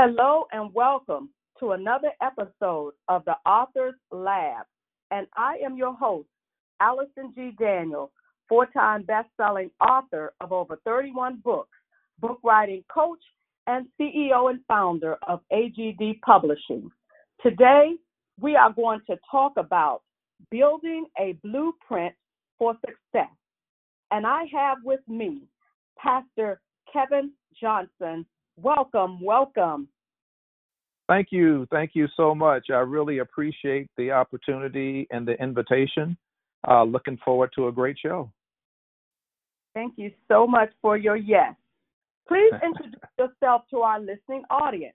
Hello and welcome to another episode of the Author's Lab. And I am your host, Allison G. Daniel, four time best selling author of over 31 books, book writing coach, and CEO and founder of AGD Publishing. Today, we are going to talk about building a blueprint for success. And I have with me Pastor Kevin Johnson. Welcome, welcome. Thank you. Thank you so much. I really appreciate the opportunity and the invitation. Uh, looking forward to a great show. Thank you so much for your yes. Please introduce yourself to our listening audience.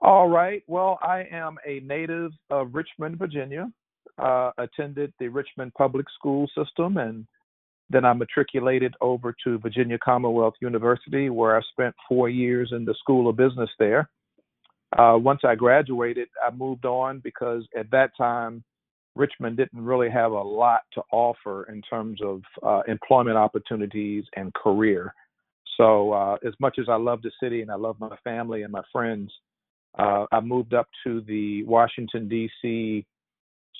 All right. Well, I am a native of Richmond, Virginia. Uh, attended the Richmond Public School System, and then I matriculated over to Virginia Commonwealth University, where I spent four years in the School of Business there. Uh, once I graduated, I moved on because at that time, Richmond didn't really have a lot to offer in terms of uh, employment opportunities and career. So, uh, as much as I love the city and I love my family and my friends, uh, I moved up to the Washington D.C.,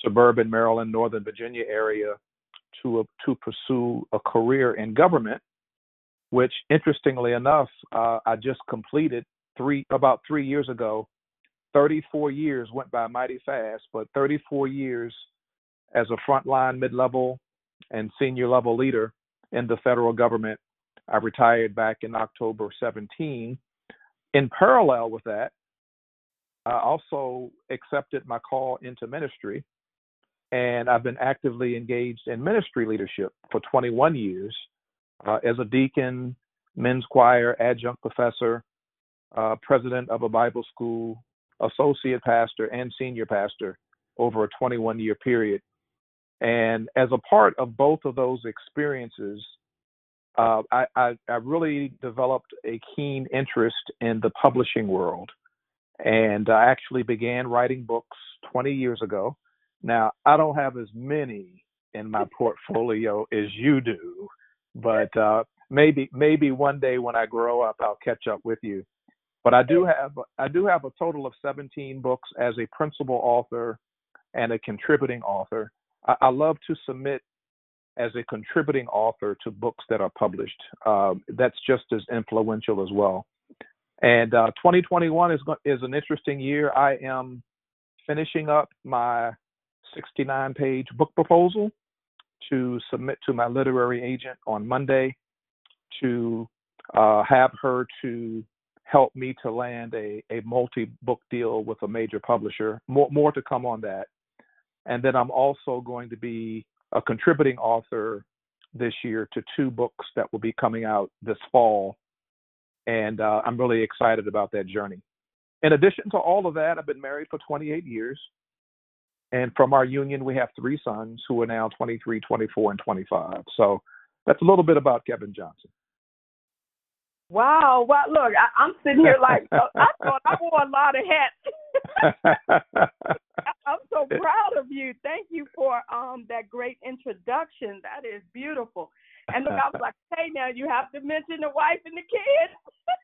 suburban Maryland, Northern Virginia area to to pursue a career in government. Which, interestingly enough, uh, I just completed three about three years ago. 34 years went by mighty fast, but 34 years as a frontline, mid-level, and senior level leader in the federal government. I retired back in October 17. In parallel with that, I also accepted my call into ministry, and I've been actively engaged in ministry leadership for 21 years uh, as a deacon, men's choir, adjunct professor, uh, president of a Bible school, associate pastor, and senior pastor over a 21 year period. And as a part of both of those experiences, uh, I, I, I, really developed a keen interest in the publishing world. And I actually began writing books 20 years ago. Now, I don't have as many in my portfolio as you do, but uh, maybe maybe one day when I grow up, I'll catch up with you. But I do have I do have a total of 17 books as a principal author and a contributing author. I, I love to submit as a contributing author to books that are published. Uh, that's just as influential as well. And uh, 2021 is is an interesting year. I am finishing up my 69 page book proposal to submit to my literary agent on Monday to uh, have her to help me to land a, a multi book deal with a major publisher. More, more to come on that. And then I'm also going to be a contributing author this year to two books that will be coming out this fall. And uh, I'm really excited about that journey. In addition to all of that, I've been married for 28 years. And from our union, we have three sons who are now 23, 24, and 25. So that's a little bit about Kevin Johnson. Wow, wow! Look, I, am sitting here like I thought I wore a lot of hats. I'm so proud of you. Thank you for um that great introduction. That is beautiful. And look, I was like, hey, now you have to mention the wife and the kids.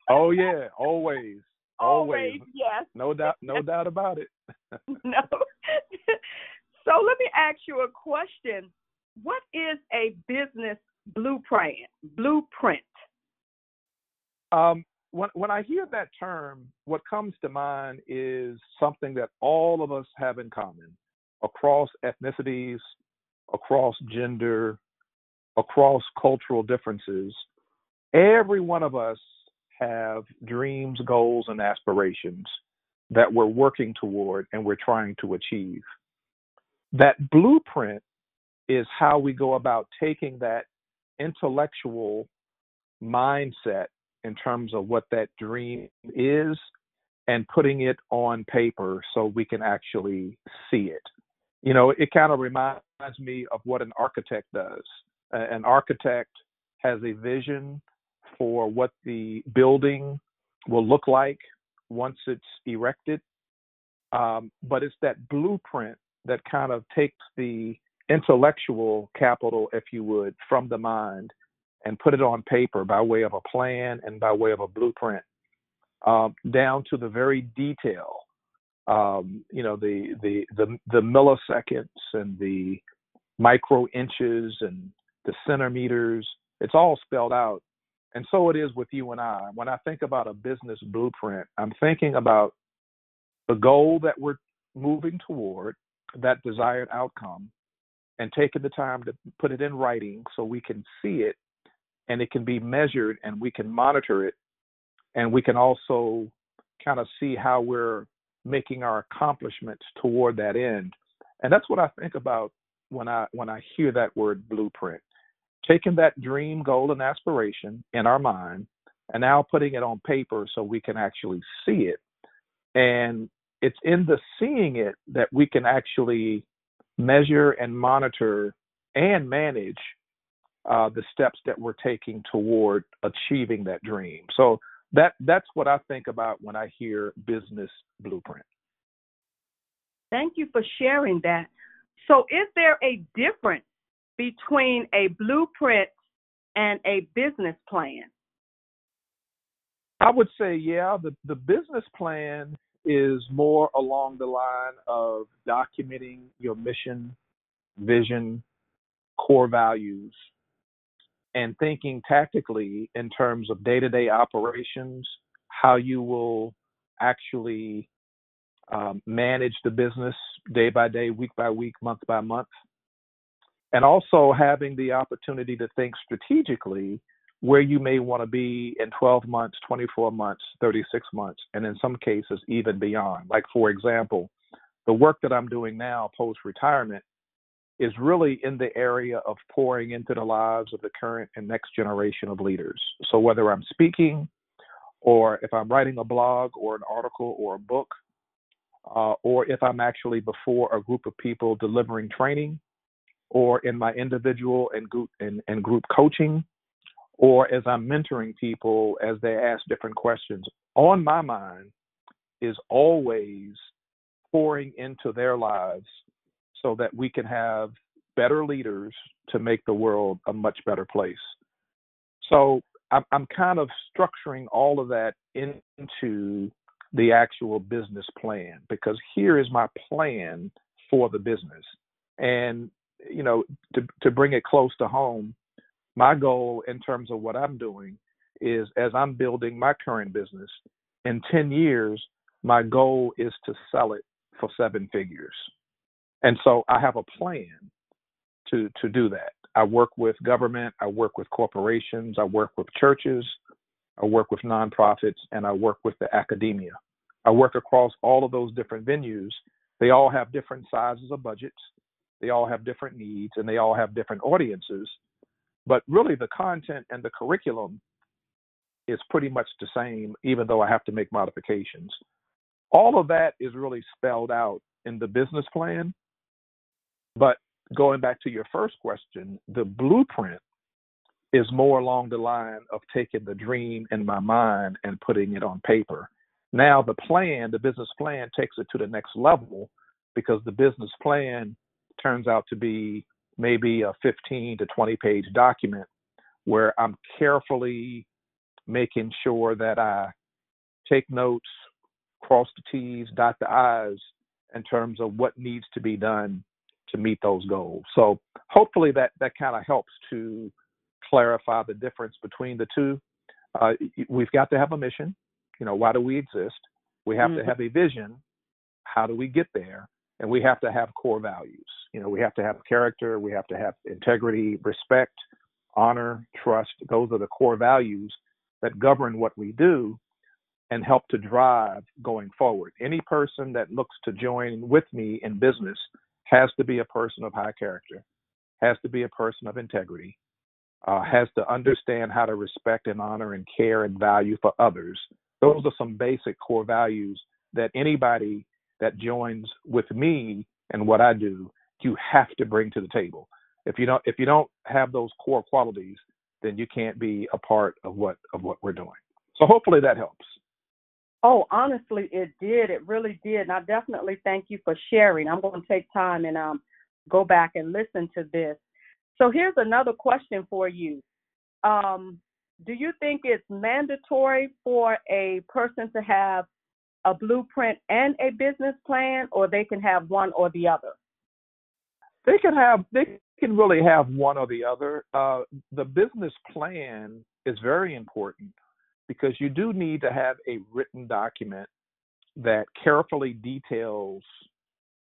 oh yeah, always, always, always yes, no doubt, no doubt about it. no. so let me ask you a question. What is a business blueprint? Blueprint. Um, when when I hear that term, what comes to mind is something that all of us have in common across ethnicities, across gender, across cultural differences. Every one of us have dreams, goals, and aspirations that we're working toward and we're trying to achieve. That blueprint is how we go about taking that intellectual mindset in terms of what that dream is and putting it on paper so we can actually see it. You know, it kind of reminds me of what an architect does. An architect has a vision for what the building will look like once it's erected. Um, but it's that blueprint that kind of takes the intellectual capital, if you would, from the mind and put it on paper by way of a plan and by way of a blueprint. um, down to the very detail. Um, you know, the, the the the milliseconds and the micro inches and the centimeters. It's all spelled out. And so it is with you and I. When I think about a business blueprint, I'm thinking about the goal that we're moving toward, that desired outcome, and taking the time to put it in writing so we can see it and it can be measured and we can monitor it and we can also kind of see how we're making our accomplishments toward that end. And that's what i think about when i when i hear that word blueprint. Taking that dream goal and aspiration in our mind and now putting it on paper so we can actually see it. And it's in the seeing it that we can actually measure and monitor and manage uh, the steps that we're taking toward achieving that dream. So that that's what I think about when I hear business blueprint. Thank you for sharing that. So is there a difference between a blueprint and a business plan? I would say yeah, the the business plan is more along the line of documenting your mission, vision, core values, and thinking tactically in terms of day to day operations, how you will actually um, manage the business day by day, week by week, month by month, and also having the opportunity to think strategically where you may want to be in 12 months, 24 months, 36 months, and in some cases, even beyond. Like, for example, the work that I'm doing now post retirement is really in the area of pouring into the lives of the current and next generation of leaders. So, whether I'm speaking, or if I'm writing a blog, or an article, or a book, uh, or if I'm actually before a group of people delivering training, or in my individual and group and, and group coaching, or as I'm mentoring people as they ask different questions, on my mind is always pouring into their lives so that we can have better leaders to make the world a much better place. So I'm, I'm kind of structuring all of that into the actual business plan because here is my plan for the business. And, you know, to, to bring it close to home, my goal in terms of what I'm doing is as I'm building my current business, in 10 years, my goal is to sell it for seven figures. And so I have a plan to, to do that. I work with government, I work with corporations, I work with churches, I work with nonprofits, and I work with the academia. I work across all of those different venues. They all have different sizes of budgets, they all have different needs, and they all have different audiences. But really, the content and the curriculum is pretty much the same, even though I have to make modifications. All of that is really spelled out in the business plan. But going back to your first question, the blueprint is more along the line of taking the dream in my mind and putting it on paper. Now, the plan, the business plan, takes it to the next level because the business plan turns out to be maybe a 15 to 20 page document where I'm carefully making sure that I take notes, cross the T's, dot the I's in terms of what needs to be done to meet those goals. So hopefully that that kind of helps to clarify the difference between the two. Uh, we've got to have a mission. You know, why do we exist? We have mm-hmm. to have a vision. How do we get there? And we have to have core values. You know, we have to have character, we have to have integrity, respect, honor, trust. Those are the core values that govern what we do and help to drive going forward. Any person that looks to join with me in business has to be a person of high character, has to be a person of integrity, uh, has to understand how to respect and honor and care and value for others. Those are some basic core values that anybody that joins with me and what I do you have to bring to the table. If you don't if you don't have those core qualities, then you can't be a part of what of what we're doing. So hopefully that helps. Oh, honestly, it did. It really did. And I definitely thank you for sharing. I'm going to take time and um, go back and listen to this. So here's another question for you. Um, do you think it's mandatory for a person to have a blueprint and a business plan, or they can have one or the other? They can have they can really have one or the other. Uh, the business plan is very important because you do need to have a written document that carefully details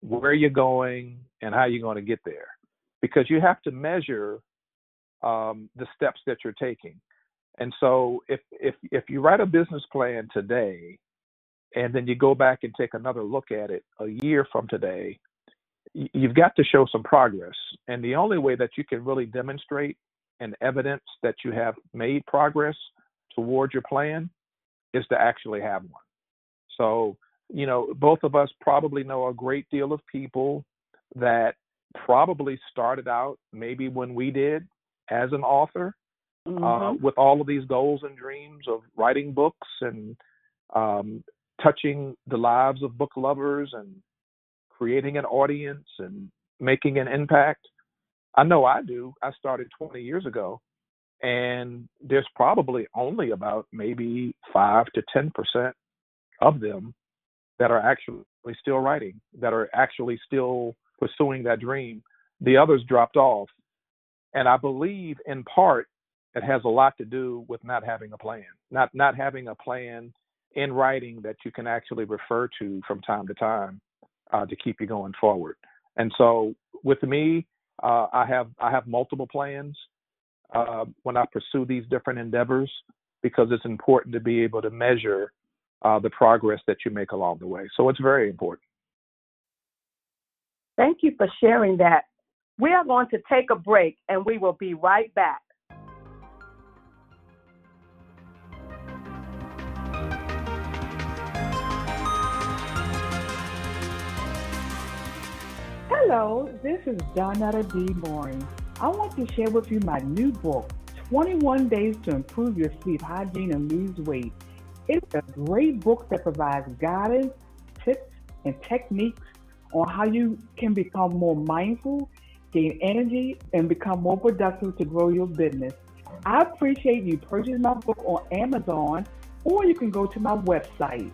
where you're going and how you're going to get there because you have to measure um, the steps that you're taking. And so if if if you write a business plan today and then you go back and take another look at it a year from today, you've got to show some progress. And the only way that you can really demonstrate and evidence that you have made progress towards your plan is to actually have one. So, you know, both of us probably know a great deal of people that probably started out maybe when we did as an author uh, mm-hmm. uh, with all of these goals and dreams of writing books and um, touching the lives of book lovers and creating an audience and making an impact. I know I do. I started 20 years ago, and there's probably only about maybe five to 10 percent of them that are actually still writing, that are actually still pursuing that dream. The others dropped off, and I believe in part it has a lot to do with not having a plan, not not having a plan in writing that you can actually refer to from time to time uh, to keep you going forward. And so with me, uh, I have I have multiple plans uh, when I pursue these different endeavors because it's important to be able to measure uh, the progress that you make along the way. So it's very important. Thank you for sharing that. We are going to take a break and we will be right back. Hello, this is Donetta D. Mooring. I want to share with you my new book, 21 Days to Improve Your Sleep Hygiene and Lose Weight. It's a great book that provides guidance, tips, and techniques on how you can become more mindful, gain energy, and become more productive to grow your business. I appreciate you purchasing my book on Amazon, or you can go to my website,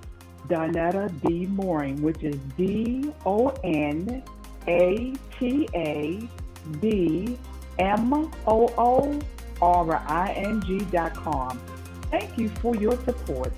Donetta D. Mooring, which is D O N a T A D M O O R I N G dot com. Thank you for your support.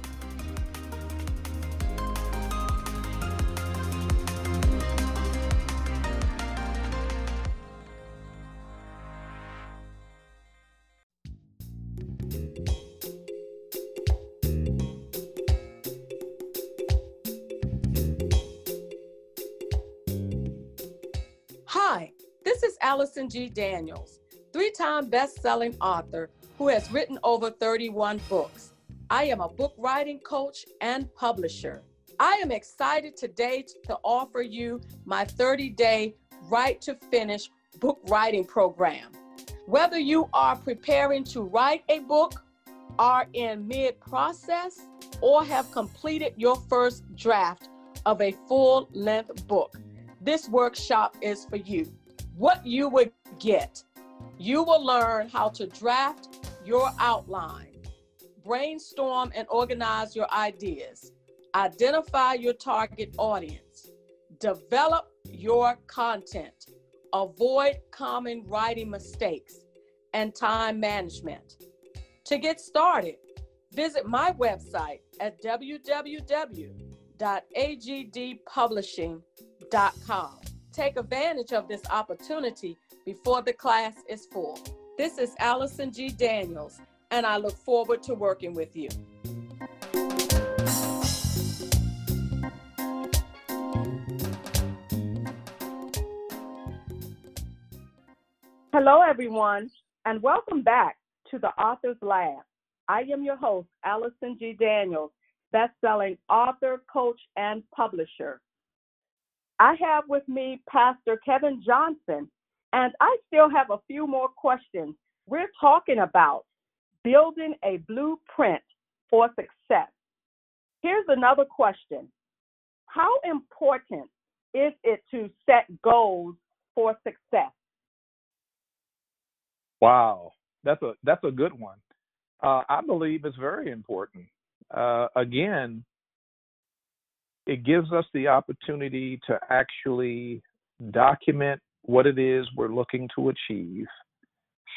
G. Daniels, three time best selling author who has written over 31 books. I am a book writing coach and publisher. I am excited today to offer you my 30 day Write to Finish book writing program. Whether you are preparing to write a book, are in mid process, or have completed your first draft of a full length book, this workshop is for you what you would get. You will learn how to draft your outline, brainstorm and organize your ideas, identify your target audience, develop your content, avoid common writing mistakes, and time management. To get started, visit my website at www.agdpublishing.com. Take advantage of this opportunity before the class is full. This is Allison G. Daniels, and I look forward to working with you. Hello, everyone, and welcome back to the Author's Lab. I am your host, Allison G. Daniels, best-selling author, coach, and publisher. I have with me Pastor Kevin Johnson, and I still have a few more questions. We're talking about building a blueprint for success. Here's another question How important is it to set goals for success? Wow, that's a that's a good one. Uh, I believe it's very important. Uh, again, it gives us the opportunity to actually document what it is we're looking to achieve,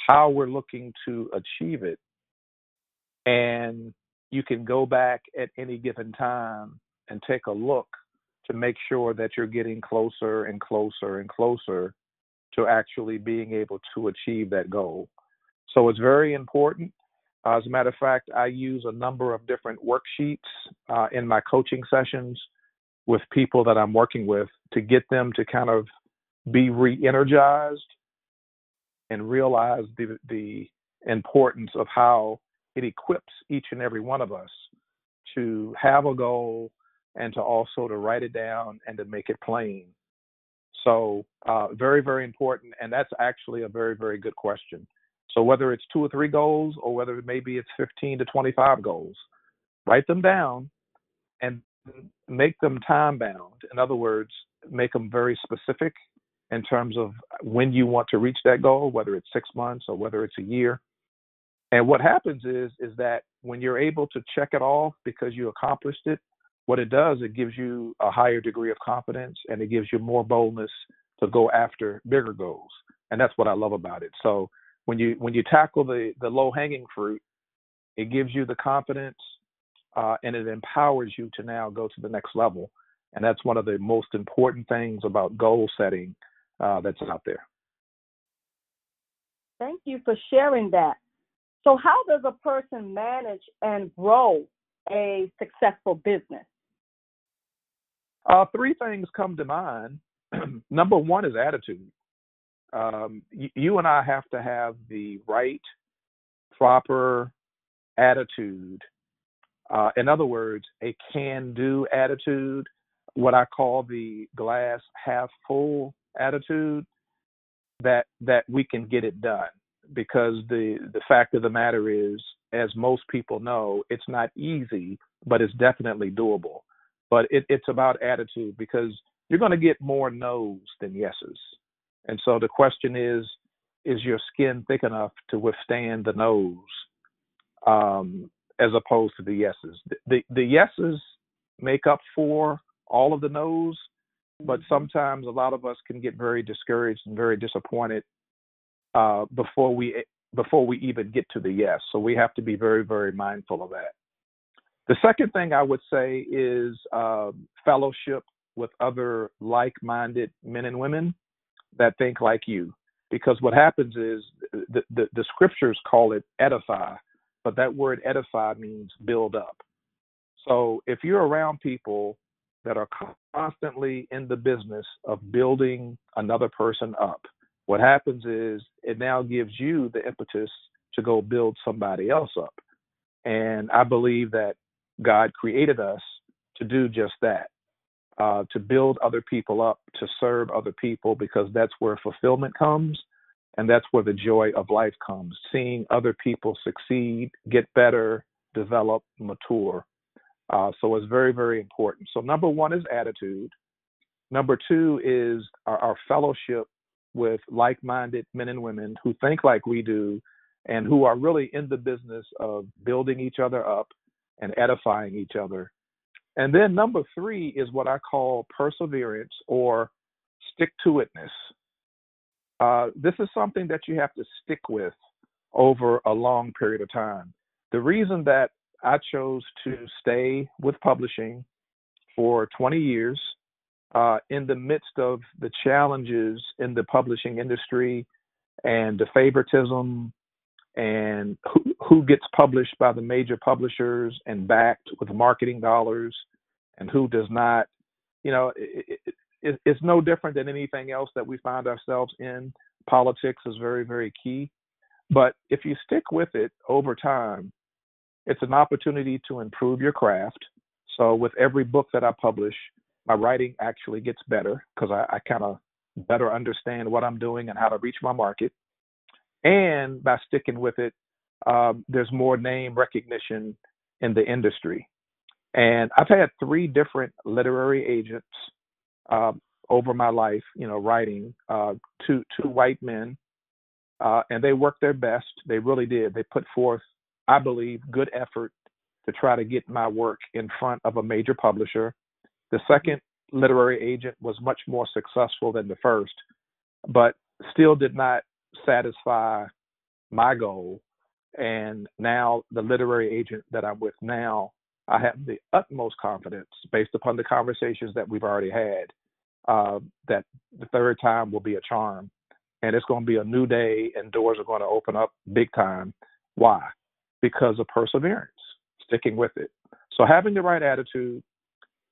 how we're looking to achieve it, and you can go back at any given time and take a look to make sure that you're getting closer and closer and closer to actually being able to achieve that goal. So it's very important. As a matter of fact, I use a number of different worksheets uh, in my coaching sessions with people that I'm working with to get them to kind of be re-energized and realize the the importance of how it equips each and every one of us to have a goal and to also to write it down and to make it plain. So uh, very very important, and that's actually a very very good question. So whether it's two or three goals, or whether maybe it's 15 to 25 goals, write them down and make them time bound. In other words, make them very specific in terms of when you want to reach that goal, whether it's six months or whether it's a year. And what happens is is that when you're able to check it off because you accomplished it, what it does, it gives you a higher degree of confidence and it gives you more boldness to go after bigger goals. And that's what I love about it. So when you when you tackle the the low hanging fruit, it gives you the confidence uh, and it empowers you to now go to the next level. And that's one of the most important things about goal setting uh, that's out there. Thank you for sharing that. So, how does a person manage and grow a successful business? Uh, three things come to mind. Number one is attitude. Um, y- you and I have to have the right, proper attitude uh, in other words, a can do attitude, what I call the glass half full attitude, that that we can get it done. Because the the fact of the matter is, as most people know, it's not easy, but it's definitely doable. But it, it's about attitude because you're going to get more no's than yeses. And so the question is, is your skin thick enough to withstand the no's? Um, as opposed to the yeses. The, the, the yeses make up for all of the no's, but mm-hmm. sometimes a lot of us can get very discouraged and very disappointed uh, before we before we even get to the yes. So we have to be very very mindful of that. The second thing I would say is uh, fellowship with other like-minded men and women that think like you, because what happens is the, the, the scriptures call it edify but that word edify means build up. So if you're around people that are constantly in the business of building another person up, what happens is it now gives you the impetus to go build somebody else up. And I believe that God created us to do just that. Uh, to build other people up, to serve other people, because that's where fulfillment comes and that's where the joy of life comes seeing other people succeed, get better, develop, mature. Uh, so it's very, very important. So, number one is attitude. Number two is our, our fellowship with like minded men and women who think like we do and who are really in the business of building each other up and edifying each other. And then number three is what I call perseverance or stick to itness. Uh, this is something that you have to stick with over a long period of time. The reason that I chose to stay with publishing for 20 years uh, in the midst of the challenges in the publishing industry and the favoritism and who, who gets published by the major publishers and backed with marketing dollars and who does not. You know, it, it's no different than anything else that we find ourselves in. Politics is very, very key. But if you stick with it over time, it's an opportunity to improve your craft. So with every book that I publish, my writing actually gets better because I, I kind of better understand what I'm doing and how to reach my market. And by sticking with it, um, there's more name recognition in the industry. And I've had three different literary agents uh, over my life, you know, writing, uh, two two white men, uh, and they worked their best. They really did. They put forth I believe, good effort to try to get my work in front of a major publisher. The second literary agent was much more successful than the first, but still did not satisfy my goal. And now, the literary agent that I'm with now, I have the utmost confidence, based upon the conversations that we've already had, uh, that the third time will be a charm. And it's going to be a new day, and doors are going to open up big time. Why? Because of perseverance, sticking with it. So, having the right attitude,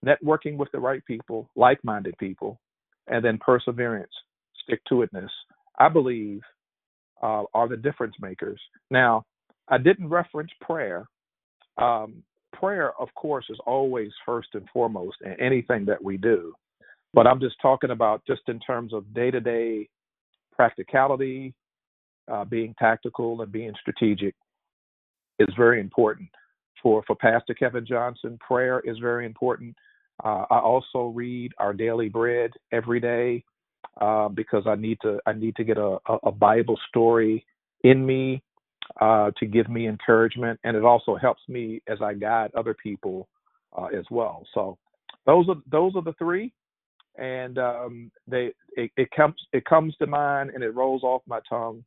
networking with the right people, like minded people, and then perseverance, stick to itness, I believe uh, are the difference makers. Now, I didn't reference prayer. Um, prayer, of course, is always first and foremost in anything that we do. But I'm just talking about just in terms of day to day practicality, uh, being tactical and being strategic is very important. For, for Pastor Kevin Johnson, prayer is very important. Uh, I also read our daily bread every day uh, because I need to I need to get a, a Bible story in me uh, to give me encouragement, and it also helps me as I guide other people uh, as well. So those are those are the three, and um, they it, it comes it comes to mind and it rolls off my tongue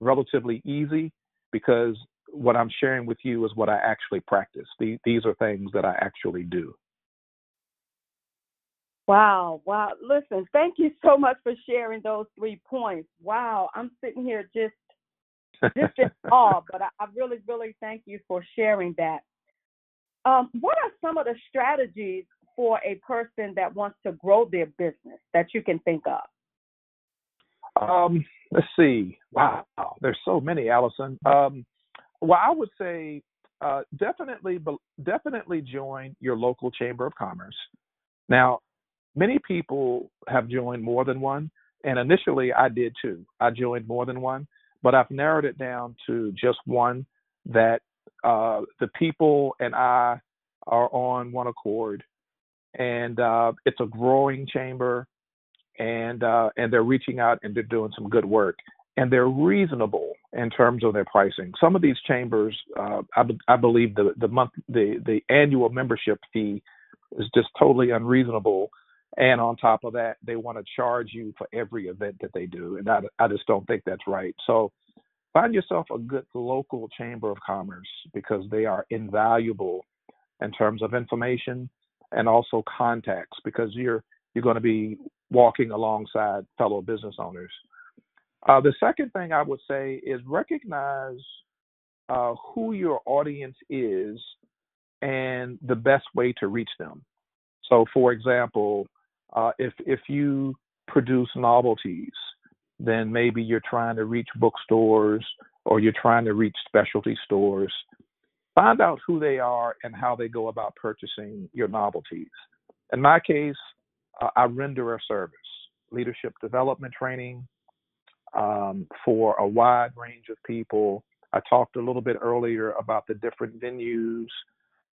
relatively easy because what I'm sharing with you is what I actually practice. These, these are things that I actually do. Wow, wow. Listen, thank you so much for sharing those three points. Wow, I'm sitting here just just in awe, but I, I really, really thank you for sharing that. Um, what are some of the strategies for a person that wants to grow their business that you can think of? Um, let's see. Wow, there's so many, Allison. Um, well, I would say uh, definitely, definitely join your local chamber of commerce. Now, many people have joined more than one, and initially I did too. I joined more than one, but I've narrowed it down to just one that uh, the people and I are on one accord, and uh, it's a growing chamber, and uh, and they're reaching out and they're doing some good work, and they're reasonable in terms of their pricing. Some of these chambers, uh, I, I believe the the month the the annual membership fee is just totally unreasonable and on top of that, they want to charge you for every event that they do. And I, I just don't think that's right. So find yourself a good local chamber of commerce because they are invaluable in terms of information and also contacts because you're you're going to be walking alongside fellow business owners. Uh, the second thing I would say is recognize uh, who your audience is and the best way to reach them. So, for example, uh, if if you produce novelties, then maybe you're trying to reach bookstores or you're trying to reach specialty stores. Find out who they are and how they go about purchasing your novelties. In my case, uh, I render a service, leadership development training um, for a wide range of people. I talked a little bit earlier about the different venues.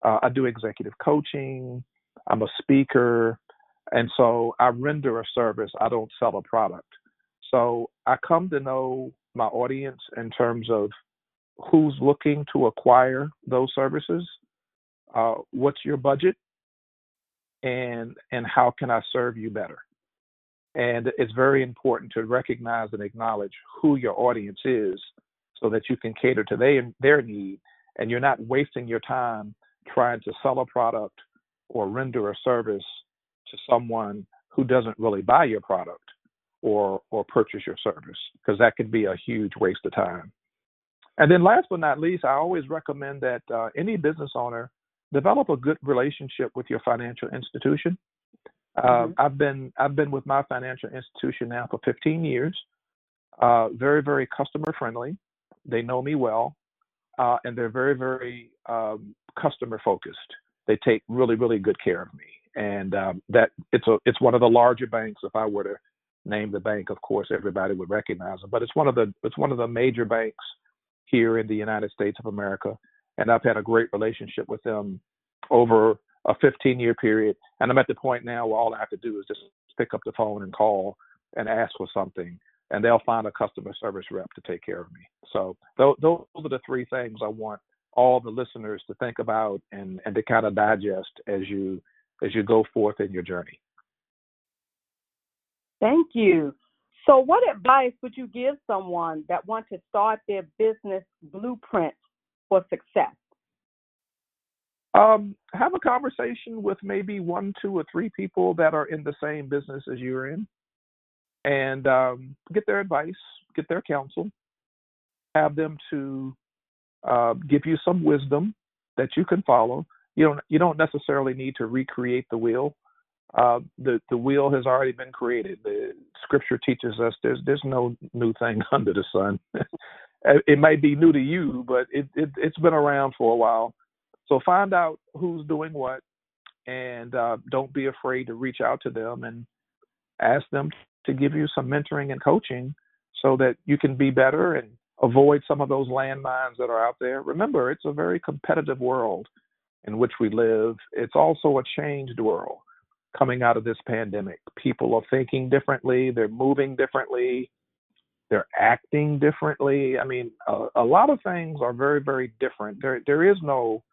Uh, I do executive coaching. I'm a speaker. And so I render a service, I don't sell a product. So I come to know my audience in terms of who's looking to acquire those services, uh, what's your budget, and and how can I serve you better. And it's very important to recognize and acknowledge who your audience is, so that you can cater to their their need, and you're not wasting your time trying to sell a product or render a service to someone who doesn't really buy your product or or purchase your service because that could be a huge waste of time. And then last but not least, I always recommend that uh, any business owner develop a good relationship with your financial institution. Uh, mm-hmm. I've been I've been with my financial institution now for 15 years. Uh, very very customer friendly. They know me well, uh, and they're very very um, customer focused. They take really really good care of me and um, that it's a it's one of the larger banks. If I were to name the bank, of course, everybody would recognize them. But it's one of the it's one of the major banks here in the United States of America, and I've had a great relationship with them over a 15 year period. And I'm at the point now where all I have to do is just pick up the phone and call and ask for something, and they'll find a customer service rep to take care of me. So those, those are the three things I want all the listeners to think about and, and to kind of digest as you as you go forth in your journey. Thank you. So, what advice would you give someone that wants to start their business blueprint for success? Um, have a conversation with maybe one, two, or three people that are in the same business as you're in, and um, get their advice, get their counsel, have them to uh, give you some wisdom that you can follow. You don't you don't necessarily need to recreate the wheel. Uh, the the wheel has already been created. The scripture teaches us there's there's no new thing under the sun. it might be new to you, but it, it it's been around for a while so find out who's doing what, and uh, don't be afraid to reach out to them and ask them to give you some mentoring and coaching so that you can be better and avoid some of those landmines that are out there. Remember, it's a very competitive world in which we live. It's also a changed world coming out of this pandemic. People are thinking differently, they're moving differently, they're acting differently. I mean, a, a lot of things are very, very different. There, there is no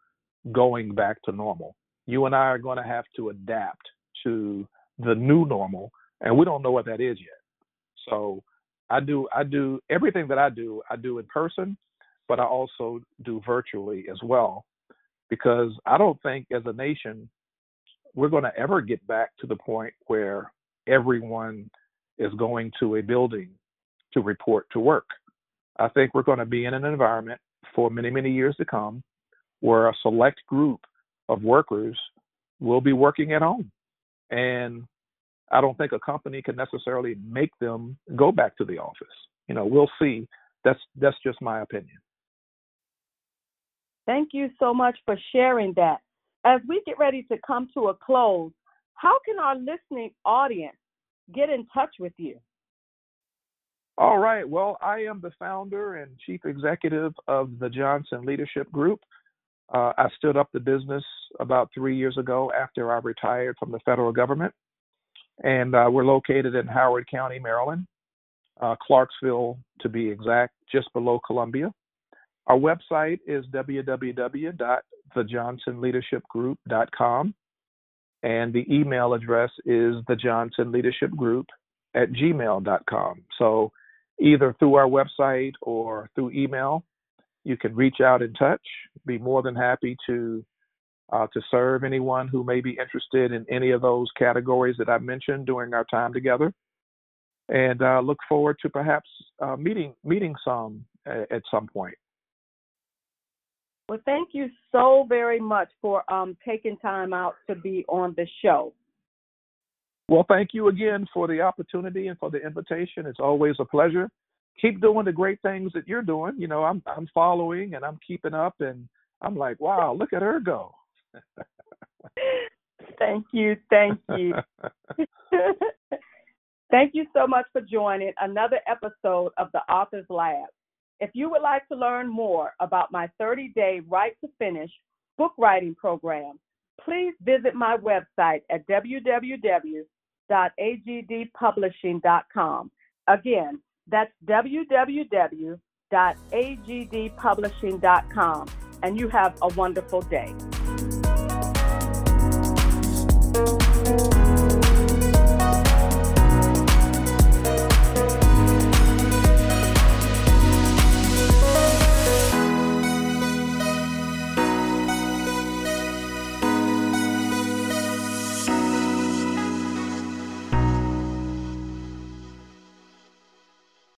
going back to normal. You and I are going to have to adapt to the new normal, and we don't know what that is yet. So I do I do everything that I do, I do in person, but I also do virtually as well because I don't think as a nation we're going to ever get back to the point where everyone is going to a building to report to work. I think we're going to be in an environment for many, many years to come where a select group of workers will be working at home. And I don't think a company can necessarily make them go back to the office. You know, we'll see. That's that's just my opinion. Thank you so much for sharing that. As we get ready to come to a close, how can our listening audience get in touch with you? All right. Well, I am the founder and chief executive of the Johnson Leadership Group. Uh, I stood up the business about three years ago after I retired from the federal government. And uh, we're located in Howard County, Maryland, uh, Clarksville to be exact, just below Columbia. Our website is www.thejohnsonleadershipgroup.com. And the email address is thejohnsonleadershipgroup at gmail.com. So either through our website or through email, you can reach out and touch. Be more than happy to uh, to serve anyone who may be interested in any of those categories that I mentioned during our time together, and uh, look forward to perhaps uh, meeting meeting some at, at some point. Well, thank you so very much for um, taking time out to be on the show. Well, thank you again for the opportunity and for the invitation. It's always a pleasure keep doing the great things that you're doing. You know, I'm I'm following and I'm keeping up, and I'm like, wow, look at her go. thank you, thank you, thank you so much for joining another episode of the Authors Lab. If you would like to learn more about my 30-day Write to Finish book writing program, please visit my website at www.agdpublishing.com. Again, that's www.agdpublishing.com. And you have a wonderful day.